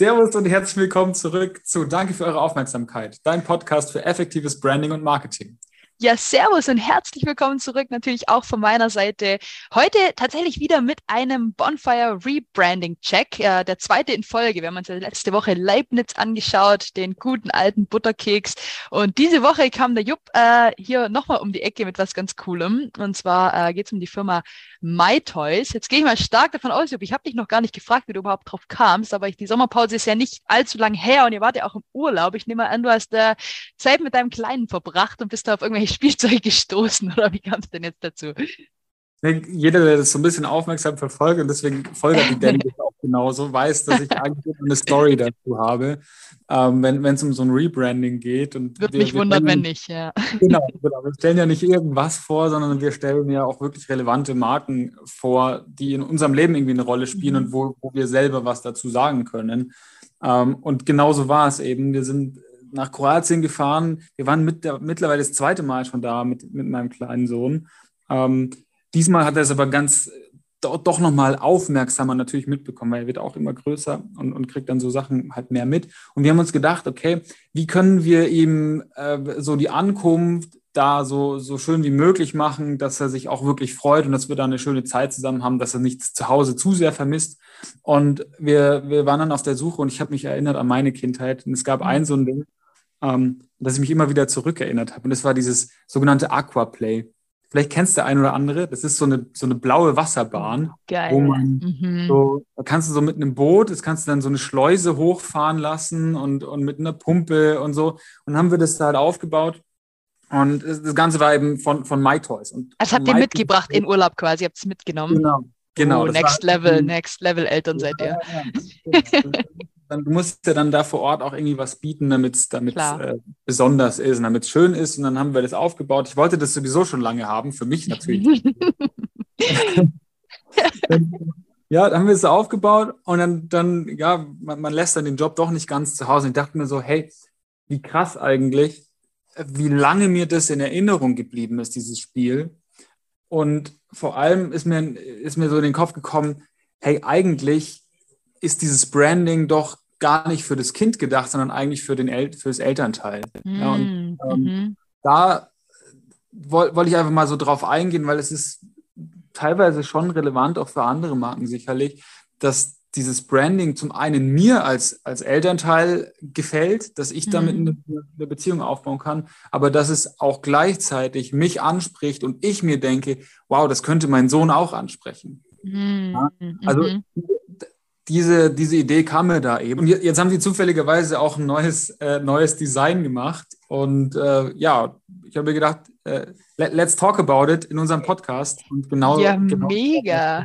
Servus und herzlich willkommen zurück zu Danke für eure Aufmerksamkeit, dein Podcast für effektives Branding und Marketing. Ja, servus und herzlich willkommen zurück, natürlich auch von meiner Seite. Heute tatsächlich wieder mit einem Bonfire Rebranding Check, äh, der zweite in Folge. Wir haben uns ja letzte Woche Leibniz angeschaut, den guten alten Butterkeks. Und diese Woche kam der Jupp äh, hier nochmal um die Ecke mit was ganz Coolem. Und zwar äh, geht es um die Firma MyToys. Jetzt gehe ich mal stark davon aus, Jupp, ich habe dich noch gar nicht gefragt, wie du überhaupt drauf kamst, aber ich, die Sommerpause ist ja nicht allzu lang her und ihr wart ja auch im Urlaub. Ich nehme an, du hast äh, Zeit mit deinem Kleinen verbracht und bist da auf irgendwelche Spielzeug gestoßen oder wie kam es denn jetzt dazu? Jeder, der das so ein bisschen aufmerksam verfolgt und deswegen folgt die Dennis auch genauso, weiß, dass ich eigentlich eine Story dazu habe, ähm, wenn es um so ein Rebranding geht. Und Würde mich wundern, wenn nicht, ja. Genau, genau, wir stellen ja nicht irgendwas vor, sondern wir stellen ja auch wirklich relevante Marken vor, die in unserem Leben irgendwie eine Rolle spielen mhm. und wo, wo wir selber was dazu sagen können. Ähm, und genauso war es eben. Wir sind nach Kroatien gefahren. Wir waren mit der, mittlerweile das zweite Mal schon da mit, mit meinem kleinen Sohn. Ähm, diesmal hat er es aber ganz doch, doch nochmal aufmerksamer natürlich mitbekommen, weil er wird auch immer größer und, und kriegt dann so Sachen halt mehr mit. Und wir haben uns gedacht, okay, wie können wir ihm äh, so die Ankunft da so, so schön wie möglich machen, dass er sich auch wirklich freut und dass wir da eine schöne Zeit zusammen haben, dass er nicht zu Hause zu sehr vermisst. Und wir, wir waren dann auf der Suche und ich habe mich erinnert an meine Kindheit. Und es gab ein so ein Ding, ähm, dass ich mich immer wieder zurückerinnert habe. Und das war dieses sogenannte Aquaplay. Vielleicht kennst du ein oder andere. Das ist so eine, so eine blaue Wasserbahn. Geil. Wo man mhm. so, da kannst du so mit einem Boot, das kannst du dann so eine Schleuse hochfahren lassen und, und mit einer Pumpe und so. Und dann haben wir das da halt aufgebaut. Und das Ganze war eben von, von MyToys. Und das habt ihr mitgebracht in Urlaub quasi, habt es mitgenommen. Genau. Genau. Oh, next Level, Next Level Eltern seid ihr. Ja, ja, dann, du musst ja dann da vor Ort auch irgendwie was bieten, damit es äh, besonders ist und damit es schön ist. Und dann haben wir das aufgebaut. Ich wollte das sowieso schon lange haben, für mich natürlich. ja, dann haben wir es aufgebaut und dann, dann ja, man, man, lässt dann den Job doch nicht ganz zu Hause. Und ich dachte mir so, hey, wie krass eigentlich, wie lange mir das in Erinnerung geblieben ist, dieses Spiel. Und vor allem ist mir, ist mir so in den Kopf gekommen, hey, eigentlich ist dieses Branding doch gar nicht für das Kind gedacht, sondern eigentlich für, den El für das Elternteil. Mm, ja, und, ähm, mm Da wollte wollt ich einfach mal so drauf eingehen, weil es ist teilweise schon relevant, auch für andere Marken sicherlich, dass dieses Branding zum einen mir als, als Elternteil gefällt, dass ich damit mhm. eine, eine, Beziehung aufbauen kann, aber dass es auch gleichzeitig mich anspricht und ich mir denke, wow, das könnte mein Sohn auch ansprechen. Mhm. Ja? Also mhm diese, diese Idee kam mir da eben. Und jetzt haben sie zufälligerweise auch ein neues, äh, neues Design gemacht. Und äh, ja, ich habe mir gedacht, äh, let, let's talk about it in unserem Podcast. Und genau, ja, genau mega.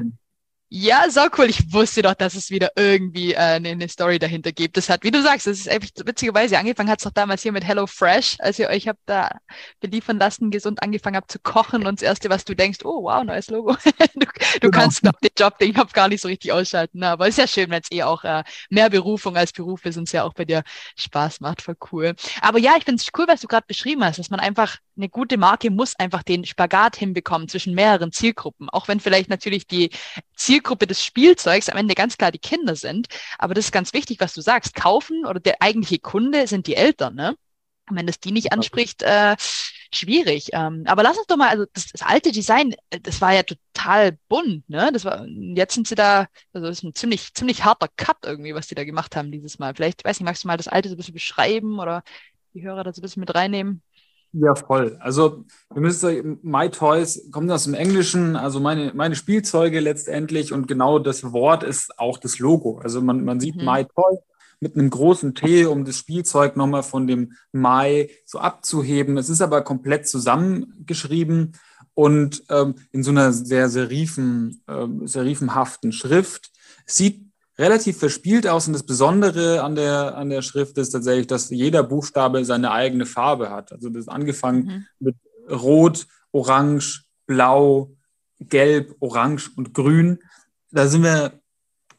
Ja, so cool. Ich wusste doch, dass es wieder irgendwie äh, eine, eine Story dahinter gibt. Das hat, wie du sagst, das ist einfach witzigerweise angefangen hat es doch damals hier mit Hello Fresh, als ihr euch habt da beliefern lassen, gesund angefangen habt zu kochen und das erste, was du denkst, oh wow, neues Logo. du, du genau. kannst noch den Job, den ich habe gar nicht so richtig ausschalten. Aber ist ja schön, wenn es eh auch äh, mehr Berufung als Beruf ist und es ja auch bei dir Spaß macht. Voll cool. Aber ja, ich finde es cool, was du gerade beschrieben hast, dass man einfach eine gute Marke muss einfach den Spagat hinbekommen zwischen mehreren Zielgruppen. Auch wenn vielleicht natürlich die Zielgruppe des Spielzeugs am Ende ganz klar die Kinder sind. Aber das ist ganz wichtig, was du sagst. Kaufen oder der eigentliche Kunde sind die Eltern, ne? Und wenn das die nicht anspricht, äh, schwierig. Ähm, aber lass uns doch mal, also das, das, alte Design, äh, das war ja total bunt, ne? Das war, jetzt sind sie da, also das ist ein ziemlich, ziemlich harter Cut irgendwie, was die da gemacht haben dieses Mal. Vielleicht, weiß nicht, magst du mal das alte so ein bisschen beschreiben oder die Hörer da so ein bisschen mit reinnehmen? Ja, voll. Also, wir müssen My Toys kommt aus dem Englischen, also meine, meine Spielzeuge letztendlich und genau das Wort ist auch das Logo. Also man, man sieht mhm. My Toy mit einem großen T, um das Spielzeug nochmal von dem My so abzuheben. Es ist aber komplett zusammengeschrieben und ähm, in so einer sehr serifen, äh, serifenhaften Schrift. Sieht relativ verspielt aus und das Besondere an der, an der Schrift ist tatsächlich, dass jeder Buchstabe seine eigene Farbe hat. Also das ist angefangen mhm. mit Rot, Orange, Blau, Gelb, Orange und Grün. Da sind wir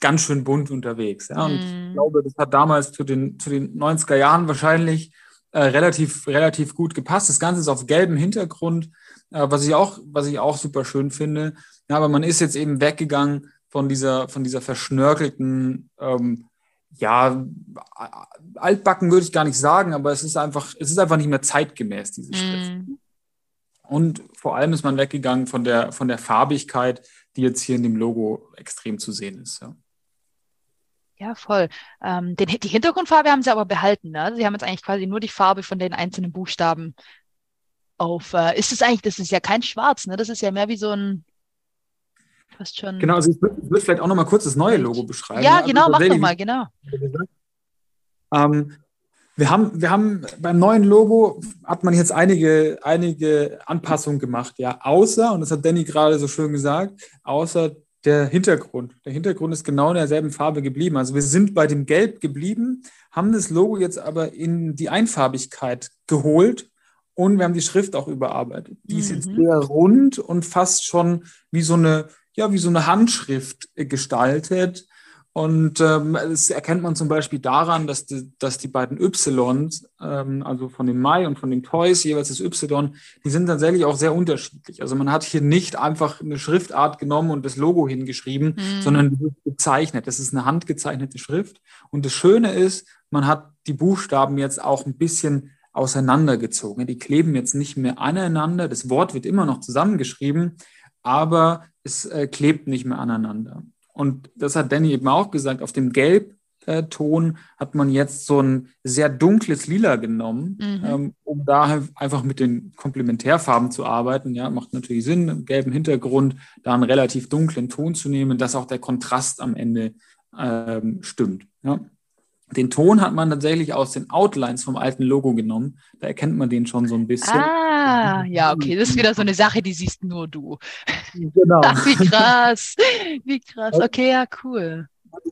ganz schön bunt unterwegs. Ja? Und mhm. ich glaube, das hat damals zu den, zu den 90er Jahren wahrscheinlich äh, relativ, relativ gut gepasst. Das Ganze ist auf gelbem Hintergrund, äh, was, ich auch, was ich auch super schön finde. Ja, aber man ist jetzt eben weggegangen von dieser, von dieser verschnörkelten, ähm, ja, altbacken würde ich gar nicht sagen, aber es ist einfach, es ist einfach nicht mehr zeitgemäß, diese Schrift. Mm. Und vor allem ist man weggegangen von der, von der Farbigkeit, die jetzt hier in dem Logo extrem zu sehen ist. Ja. Ja, voll. Ähm, den, die Hintergrundfarbe haben sie aber behalten. Ne? Sie haben jetzt eigentlich quasi nur die Farbe von den einzelnen Buchstaben auf. Äh, ist es eigentlich, das ist ja kein Schwarz, ne? Das ist ja mehr wie so ein fast schon. Genau, also ich würde würd vielleicht auch noch mal kurz das neue Logo beschreiben. Ja, also genau, mach doch mal, genau. Ähm, wir haben, wir haben beim neuen Logo hat man jetzt einige, einige Anpassungen gemacht, ja, außer, und das hat Danny gerade so schön gesagt, außer der Hintergrund. Der Hintergrund ist genau in derselben Farbe geblieben. Also wir sind bei dem Gelb geblieben, haben das Logo jetzt aber in die Einfarbigkeit geholt und wir haben die Schrift auch überarbeitet. Die mhm. ist jetzt mhm. sehr rund und fast schon wie so eine, ja, wie so eine Handschrift gestaltet. Und ähm, das erkennt man zum Beispiel daran, dass die, dass die beiden Ys, ähm, also von dem Mai und von den Toys, jeweils das Y, die sind tatsächlich auch sehr unterschiedlich. Also man hat hier nicht einfach eine Schriftart genommen und das Logo hingeschrieben, mhm. sondern gezeichnet. Das ist eine handgezeichnete Schrift. Und das Schöne ist, man hat die Buchstaben jetzt auch ein bisschen auseinandergezogen. Die kleben jetzt nicht mehr aneinander. Das Wort wird immer noch zusammengeschrieben, aber es äh, klebt nicht mehr aneinander. Und das hat Danny eben auch gesagt, auf dem Gelbton hat man jetzt so ein sehr dunkles Lila genommen, mhm. ähm, um da einfach mit den Komplementärfarben zu arbeiten. Ja, macht natürlich Sinn, im gelben Hintergrund da einen relativ dunklen Ton zu nehmen, dass auch der Kontrast am Ende ähm, stimmt. Ja. Den Ton hat man tatsächlich aus den Outlines vom alten Logo genommen. Da erkennt man den schon so ein bisschen. Ah, ja, okay. Das ist wieder so eine Sache, die siehst nur du. Genau. Ach, wie krass. Wie krass. Okay, ja, cool.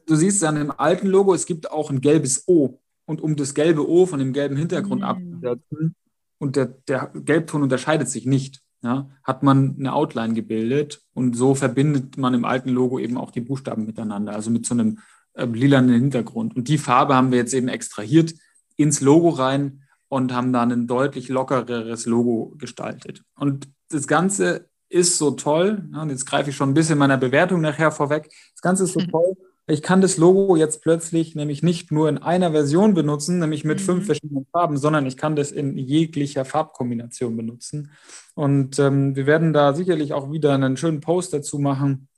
Du siehst an dem alten Logo, es gibt auch ein gelbes O. Und um das gelbe O von dem gelben Hintergrund mm. abzusetzen, und der, der Gelbton unterscheidet sich nicht, ja, hat man eine Outline gebildet und so verbindet man im alten Logo eben auch die Buchstaben miteinander. Also mit so einem äh, lilanen Hintergrund. Und die Farbe haben wir jetzt eben extrahiert ins Logo rein und haben dann ein deutlich lockereres Logo gestaltet. Und das Ganze ist so toll, und jetzt greife ich schon ein bisschen meiner Bewertung nachher vorweg, das Ganze ist so mhm. toll, ich kann das Logo jetzt plötzlich nämlich nicht nur in einer Version benutzen, nämlich mit mhm. fünf verschiedenen Farben, sondern ich kann das in jeglicher Farbkombination benutzen. Und ähm, wir werden da sicherlich auch wieder einen schönen Post dazu machen,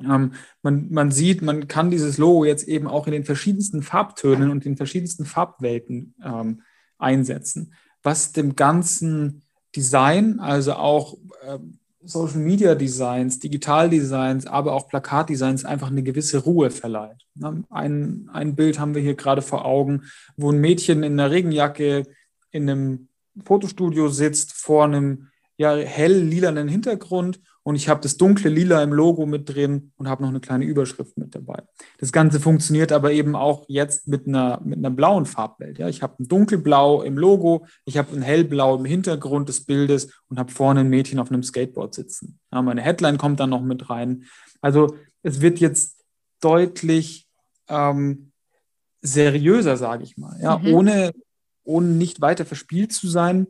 ähm, man, man sieht, man kann dieses Logo jetzt eben auch in den verschiedensten Farbtönen und den verschiedensten Farbwelten ähm, einsetzen, was dem ganzen Design, also auch äh, Social Media Designs, Digital Designs, aber auch Plakatdesigns einfach eine gewisse Ruhe verleiht. Ne? Ein, ein Bild haben wir hier gerade vor Augen, wo ein Mädchen in einer Regenjacke in einem Fotostudio sitzt vor einem ja, hell lilanen Hintergrund und ich habe das dunkle Lila im Logo mit drin und habe noch eine kleine Überschrift mit dabei. Das Ganze funktioniert aber eben auch jetzt mit einer, mit einer blauen Farbwelt. Ja? Ich habe ein dunkelblau im Logo, ich habe ein hellblau im Hintergrund des Bildes und habe vorne ein Mädchen auf einem Skateboard sitzen. Ja, meine Headline kommt dann noch mit rein. Also es wird jetzt deutlich ähm, seriöser, sage ich mal, ja? Mhm. ohne, ohne nicht weiter verspielt zu sein.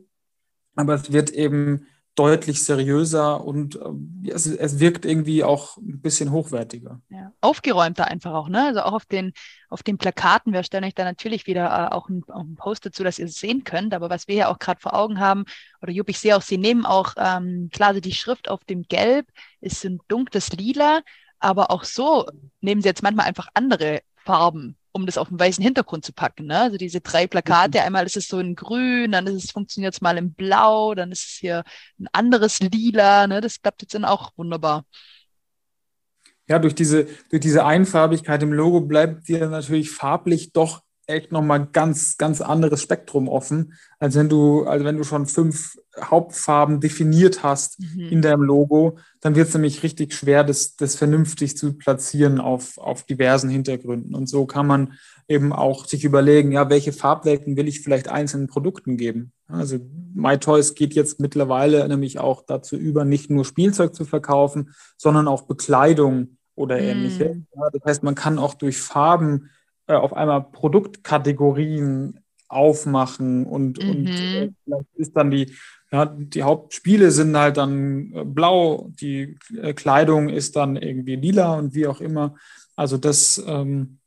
Aber es wird eben deutlich seriöser und äh, es, es, wirkt irgendwie auch ein bisschen hochwertiger. Ja. Aufgeräumter einfach auch, ne? Also auch auf den, auf den Plakaten. Wir stellen euch da natürlich wieder äh, auch einen, Post dazu, dass ihr es sehen könnt. Aber was wir ja auch gerade vor Augen haben, oder Jupp, ich sehe auch, Sie nehmen auch, ähm, klar, die Schrift auf dem Gelb ist ein dunkles Lila, aber auch so nehmen Sie jetzt manchmal einfach andere Farben um das auf den weißen Hintergrund zu packen. Ne? Also diese drei Plakate, mhm. einmal ist es so in grün, dann ist es, funktioniert es mal in blau, dann ist es hier ein anderes Lila. Ne? Das klappt jetzt dann auch wunderbar. Ja, durch diese, durch diese Einfarbigkeit im Logo bleibt dir natürlich farblich doch echt nochmal ganz, ganz anderes Spektrum offen, als wenn du, also wenn du schon fünf Hauptfarben definiert hast mhm. in deinem Logo, dann wird es nämlich richtig schwer, das, das vernünftig zu platzieren auf, auf diversen Hintergründen. Und so kann man eben auch sich überlegen, ja, welche Farbwelten will ich vielleicht einzelnen Produkten geben? Also MyToys geht jetzt mittlerweile nämlich auch dazu über, nicht nur Spielzeug zu verkaufen, sondern auch Bekleidung oder ähnliche. Mhm. Ja, das heißt, man kann auch durch Farben äh, auf einmal Produktkategorien aufmachen und, mhm. und äh, ist dann die, ja, die Hauptspiele sind halt dann äh, blau, die äh, Kleidung ist dann irgendwie lila und wie auch immer. Also das, ähm,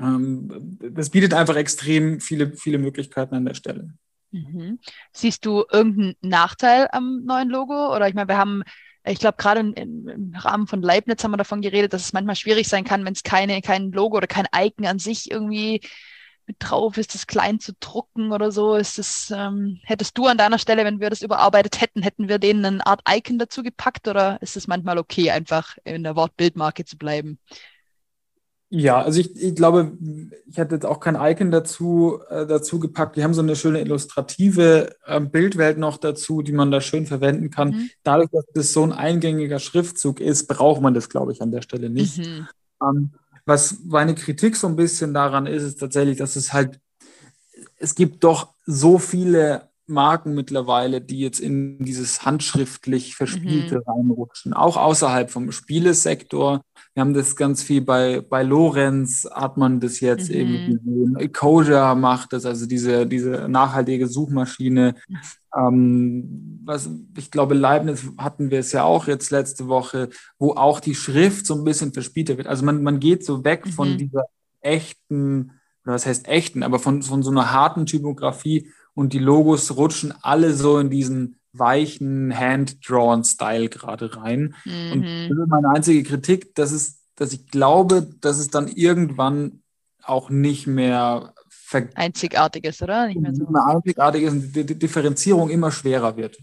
ähm, das bietet einfach extrem viele, viele Möglichkeiten an der Stelle. Mhm. Siehst du irgendeinen Nachteil am neuen Logo? Oder ich meine, wir haben, ich glaube, gerade im Rahmen von Leibniz haben wir davon geredet, dass es manchmal schwierig sein kann, wenn es keine, kein Logo oder kein Icon an sich irgendwie mit drauf ist, das klein zu drucken oder so. Ist das, ähm, hättest du an deiner Stelle, wenn wir das überarbeitet hätten, hätten wir denen eine Art Icon dazu gepackt oder ist es manchmal okay, einfach in der Wortbildmarke zu bleiben? Ja, also ich, ich glaube, ich hätte jetzt auch kein Icon dazu, äh, dazu gepackt. Wir haben so eine schöne illustrative äh, Bildwelt noch dazu, die man da schön verwenden kann. Mhm. Dadurch, dass das so ein eingängiger Schriftzug ist, braucht man das, glaube ich, an der Stelle nicht. Mhm. Ähm, was meine Kritik so ein bisschen daran ist, ist tatsächlich, dass es halt, es gibt doch so viele Marken mittlerweile, die jetzt in dieses handschriftlich Verspielte mhm. reinrutschen, auch außerhalb vom Spielesektor. Wir haben das ganz viel bei, bei Lorenz, hat man das jetzt mhm. eben gesehen. Kojak macht das, also diese, diese nachhaltige Suchmaschine. Ähm, was, ich glaube, Leibniz hatten wir es ja auch jetzt letzte Woche, wo auch die Schrift so ein bisschen verspielter wird. Also man, man geht so weg mhm. von dieser echten, oder was heißt echten, aber von, von so einer harten Typografie und die Logos rutschen alle so in diesen weichen Hand-Drawn-Style gerade rein. Mhm. Und das ist meine einzige Kritik, dass, es, dass ich glaube, dass es dann irgendwann auch nicht mehr einzigartig ist, oder? Nicht mehr so. einzigartig ist und die, Differenzierung immer schwerer wird.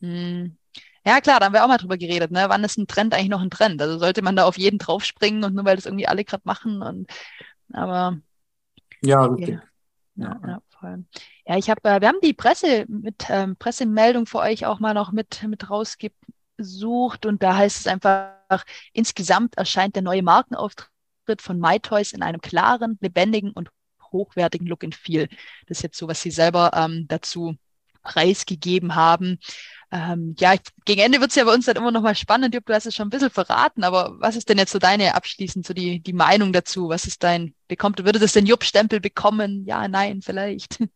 Mhm. Ja, klar, da haben wir auch mal drüber geredet, ne? Wann ist ein Trend eigentlich noch ein Trend? Also sollte man da auf jeden draufspringen und nur weil das irgendwie alle gerade machen und aber ja, richtig. Ja, ja, ja, voll. Ja, ich habe, äh, wir haben die Presse mit ähm, Pressemeldung für euch auch mal noch mit, mit rausgesucht und da heißt es einfach, insgesamt erscheint der neue Markenauftritt von MyToys in einem klaren, lebendigen und hochwertigen Look and Feel. Das ist jetzt so, was sie selber ähm, dazu preisgegeben haben. Ähm, ja, gegen Ende wird es ja bei uns dann immer noch mal spannend. Du hast es schon ein bisschen verraten, aber was ist denn jetzt so deine abschließend so die, die Meinung dazu? Was ist dein, bekommt, würde das den Jupp-Stempel bekommen? Ja, nein, vielleicht.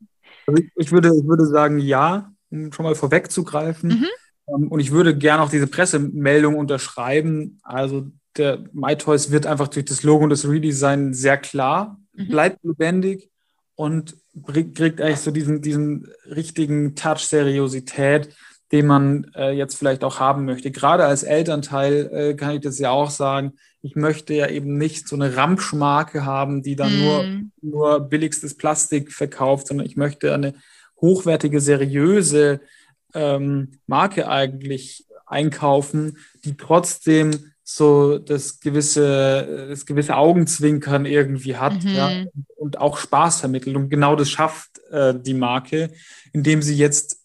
Also ich, würde, ich würde sagen, ja, um schon mal vorwegzugreifen. Mhm. Ähm, und ich würde gerne auch diese Pressemeldung unterschreiben. Also der MyToys wird einfach durch das Logo und das Redesign sehr klar, mhm. bleibt lebendig und kriegt eigentlich so diesen, diesen richtigen Touch Seriosität, den man äh, jetzt vielleicht auch haben möchte. Gerade als Elternteil äh, kann ich das ja auch sagen. Ich möchte ja eben nicht so eine Ramschmarke haben, die dann mm. nur, mhm. nur billigstes Plastik verkauft, sondern ich möchte eine hochwertige, seriöse ähm, Marke eigentlich einkaufen, die trotzdem so das gewisse, das gewisse Augenzwinkern irgendwie hat mhm. ja, und auch Spaß vermittelt. Und genau das schafft äh, die Marke, indem sie jetzt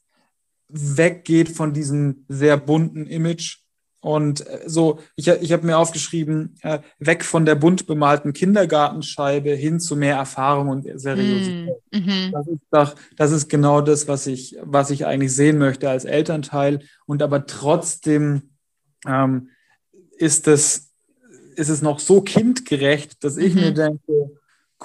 weggeht von diesem sehr bunten Image. Und äh, so, ich, ich habe mir aufgeschrieben, äh, weg von der bunt bemalten Kindergartenscheibe hin zu mehr Erfahrung und Seriosität. Mm, mhm. Das, ist doch, das ist genau das, was ich, was ich eigentlich sehen möchte als Elternteil. Und aber trotzdem ähm, ist, das, ist es noch so kindgerecht, dass ich mhm. mir denke,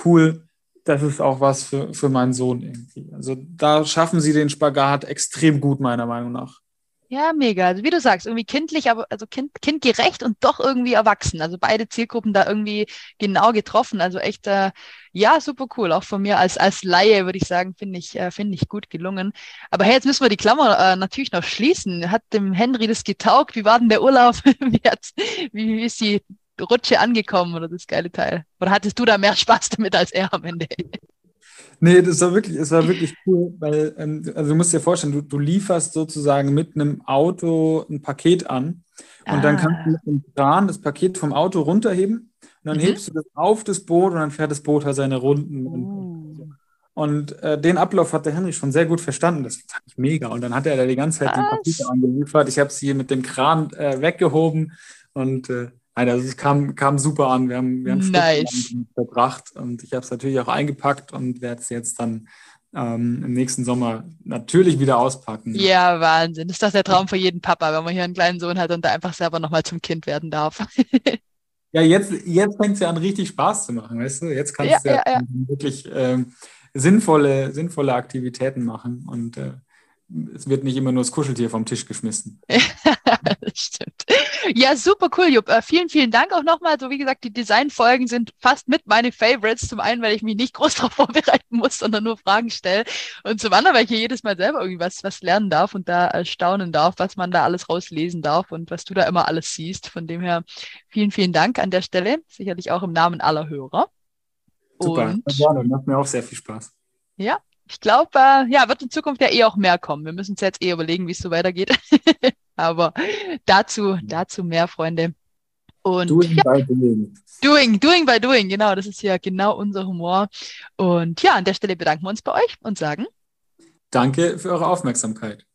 cool, das ist auch was für, für meinen Sohn irgendwie. Also da schaffen sie den Spagat extrem gut, meiner Meinung nach. Ja, mega. Also wie du sagst, irgendwie kindlich, aber also kind, kindgerecht und doch irgendwie erwachsen. Also beide Zielgruppen da irgendwie genau getroffen. Also echt, äh, ja, super cool. Auch von mir als, als Laie würde ich sagen, finde ich, äh, finde ich gut gelungen. Aber hey, jetzt müssen wir die Klammer äh, natürlich noch schließen. Hat dem Henry das getaugt? Wie war denn der Urlaub? wie, wie, wie ist die Rutsche angekommen oder das geile Teil? Oder hattest du da mehr Spaß damit als er am Ende? Nee, das war wirklich, es war wirklich cool, weil, ähm, also du musst dir vorstellen, du, du lieferst sozusagen mit einem Auto ein Paket an und ah. dann kannst du mit dem Kran das Paket vom Auto runterheben und dann mhm. hebst du das auf das Boot und dann fährt das Boot halt seine Runden. Uh. Und äh, den Ablauf hat der Henry schon sehr gut verstanden. Das fand ich mega. Und dann hat er da die ganze Zeit Was? die Pakete angeliefert. Ich habe sie mit dem Kran äh, weggehoben und äh, Nein, also es kam, kam super an. Wir haben, wir haben nice. verbracht und ich habe es natürlich auch eingepackt und werde es jetzt dann ähm, im nächsten Sommer natürlich wieder auspacken. Ja, Wahnsinn. Das ist doch der Traum für jeden Papa, wenn man hier einen kleinen Sohn hat und da einfach selber nochmal zum Kind werden darf. ja, jetzt, jetzt fängt es ja an, richtig Spaß zu machen, weißt du? Jetzt kannst ja, du ja, ja. wirklich äh, sinnvolle, sinnvolle Aktivitäten machen und äh, es wird nicht immer nur das Kuscheltier vom Tisch geschmissen. stimmt. Ja, super cool, Jupp. Äh, vielen, vielen Dank auch nochmal. So wie gesagt, die Designfolgen sind fast mit meine Favorites. Zum einen, weil ich mich nicht groß darauf vorbereiten muss, sondern nur Fragen stelle. Und zum anderen, weil ich hier jedes Mal selber irgendwie was, was lernen darf und da äh, staunen darf, was man da alles rauslesen darf und was du da immer alles siehst. Von dem her vielen, vielen Dank an der Stelle. Sicherlich auch im Namen aller Hörer. Super, und, gerne. Macht mir auch sehr viel Spaß. Ja, ich glaube, äh, ja, wird in Zukunft ja eh auch mehr kommen. Wir müssen uns jetzt eh überlegen, wie es so weitergeht. Aber dazu, dazu mehr, Freunde. Und doing ja, by doing. Doing, doing by doing, genau. Das ist ja genau unser Humor. Und ja, an der Stelle bedanken wir uns bei euch und sagen Danke für eure Aufmerksamkeit.